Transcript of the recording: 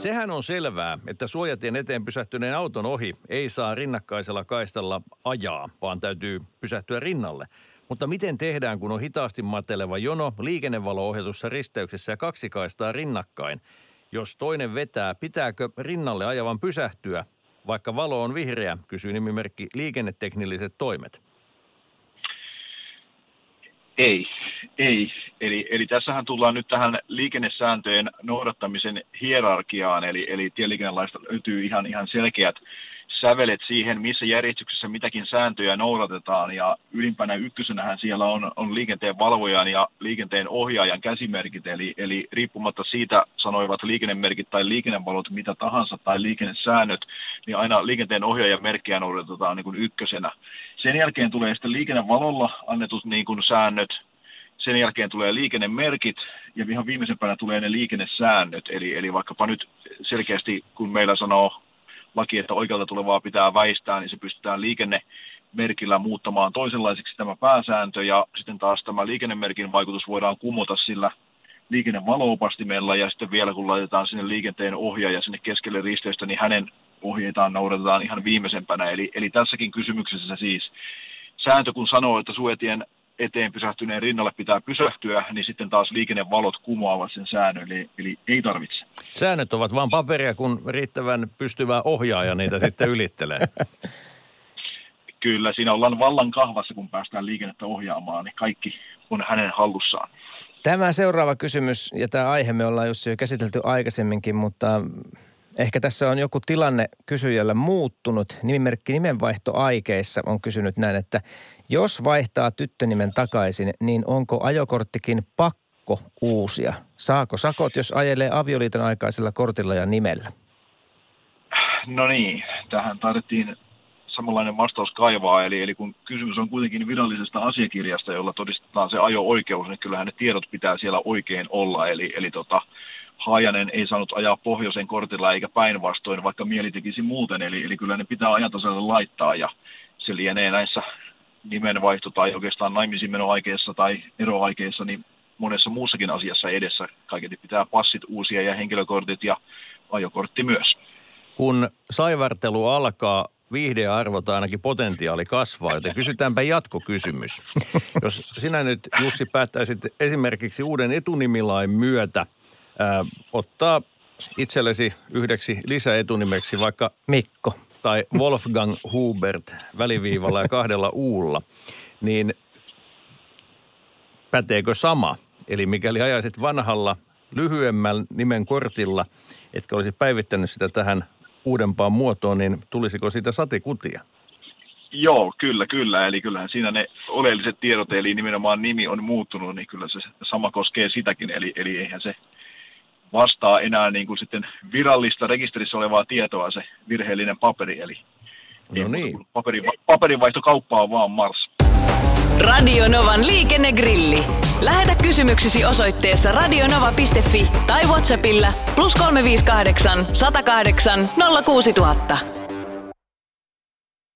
Sehän on selvää, että suojatien eteen pysähtyneen auton ohi ei saa rinnakkaisella kaistalla ajaa, vaan täytyy pysähtyä rinnalle. Mutta miten tehdään, kun on hitaasti mateleva jono liikennevalo-ohjatussa risteyksessä ja kaksi kaistaa rinnakkain? Jos toinen vetää, pitääkö rinnalle ajavan pysähtyä, vaikka valo on vihreä, kysyy nimimerkki liikenneteknilliset toimet. Ei, ei. Eli, eli tässähän tullaan nyt tähän liikennesääntöjen noudattamisen hierarkiaan, eli, eli tieliikennelaista löytyy ihan, ihan selkeät sävelet siihen, missä järjestyksessä mitäkin sääntöjä noudatetaan. Ja ylimpänä ykkösenähän siellä on, on liikenteen valvojan ja liikenteen ohjaajan käsimerkit. Eli, eli riippumatta siitä, sanoivat liikennemerkit tai liikennevalot mitä tahansa tai liikennesäännöt, niin aina liikenteen ohjaajan merkkiä noudatetaan niin kuin ykkösenä. Sen jälkeen tulee sitten liikennevalolla annetut niin kuin säännöt, sen jälkeen tulee liikennemerkit ja ihan viimeisempänä tulee ne liikennesäännöt. Eli, eli vaikkapa nyt selkeästi, kun meillä sanoo laki, että oikealta tulevaa pitää väistää, niin se pystytään liikennemerkillä muuttamaan toisenlaiseksi tämä pääsääntö, ja sitten taas tämä liikennemerkin vaikutus voidaan kumota sillä liikennevaloopastimella, ja sitten vielä kun laitetaan sinne liikenteen ohjaaja sinne keskelle risteystä, niin hänen ohjeitaan noudatetaan ihan viimeisempänä. Eli, eli tässäkin kysymyksessä siis sääntö, kun sanoo, että suojatien eteen pysähtyneen rinnalle pitää pysähtyä, niin sitten taas liikennevalot kumoavat sen säännön, eli, eli ei tarvitse. Säännöt ovat vain paperia, kun riittävän pystyvä ohjaaja niitä sitten ylittelee. Kyllä, siinä ollaan vallan kahvassa, kun päästään liikennettä ohjaamaan, niin kaikki on hänen hallussaan. Tämä seuraava kysymys ja tämä aihe me ollaan Jussi jo käsitelty aikaisemminkin, mutta ehkä tässä on joku tilanne kysyjällä muuttunut. Nimimerkki nimenvaihto aikeissa on kysynyt näin, että jos vaihtaa tyttönimen takaisin, niin onko ajokorttikin pakko uusia? Saako sakot, jos ajelee avioliiton aikaisella kortilla ja nimellä? No niin, tähän taidettiin samanlainen vastaus kaivaa, eli, eli kun kysymys on kuitenkin virallisesta asiakirjasta, jolla todistetaan se ajo-oikeus, niin kyllähän ne tiedot pitää siellä oikein olla, eli, eli tota, Haajanen ei saanut ajaa pohjoisen kortilla eikä päinvastoin, vaikka mieli tekisi muuten, eli, eli kyllä ne pitää ajantasalle laittaa, ja se lienee näissä nimenvaihto tai oikeastaan naimisinmenoaikeessa tai eroaikeessa, niin monessa muussakin asiassa edessä. Kaiketi pitää passit uusia ja henkilökortit ja ajokortti myös. Kun saivartelu alkaa, viihdearvo tai ainakin potentiaali kasvaa, joten kysytäänpä jatkokysymys. Jos sinä nyt, Jussi, päättäisit esimerkiksi uuden etunimilain myötä ää, ottaa itsellesi yhdeksi lisäetunimeksi vaikka Mikko tai Wolfgang Hubert väliviivalla ja kahdella uulla, niin päteekö sama? Eli mikäli ajaisit vanhalla lyhyemmän nimen kortilla, etkä olisi päivittänyt sitä tähän uudempaan muotoon, niin tulisiko siitä satikutia? Joo, kyllä, kyllä. Eli kyllähän siinä ne oleelliset tiedot, eli nimenomaan nimi on muuttunut, niin kyllä se sama koskee sitäkin. Eli, eli eihän se vastaa enää niin kuin sitten virallista rekisterissä olevaa tietoa se virheellinen paperi. Eli no niin. Paperin, paperinvaihtokauppa on vaan Mars. Radio Novan liikennegrilli. Lähetä kysymyksesi osoitteessa radionova.fi tai Whatsappilla plus 358 108 06000.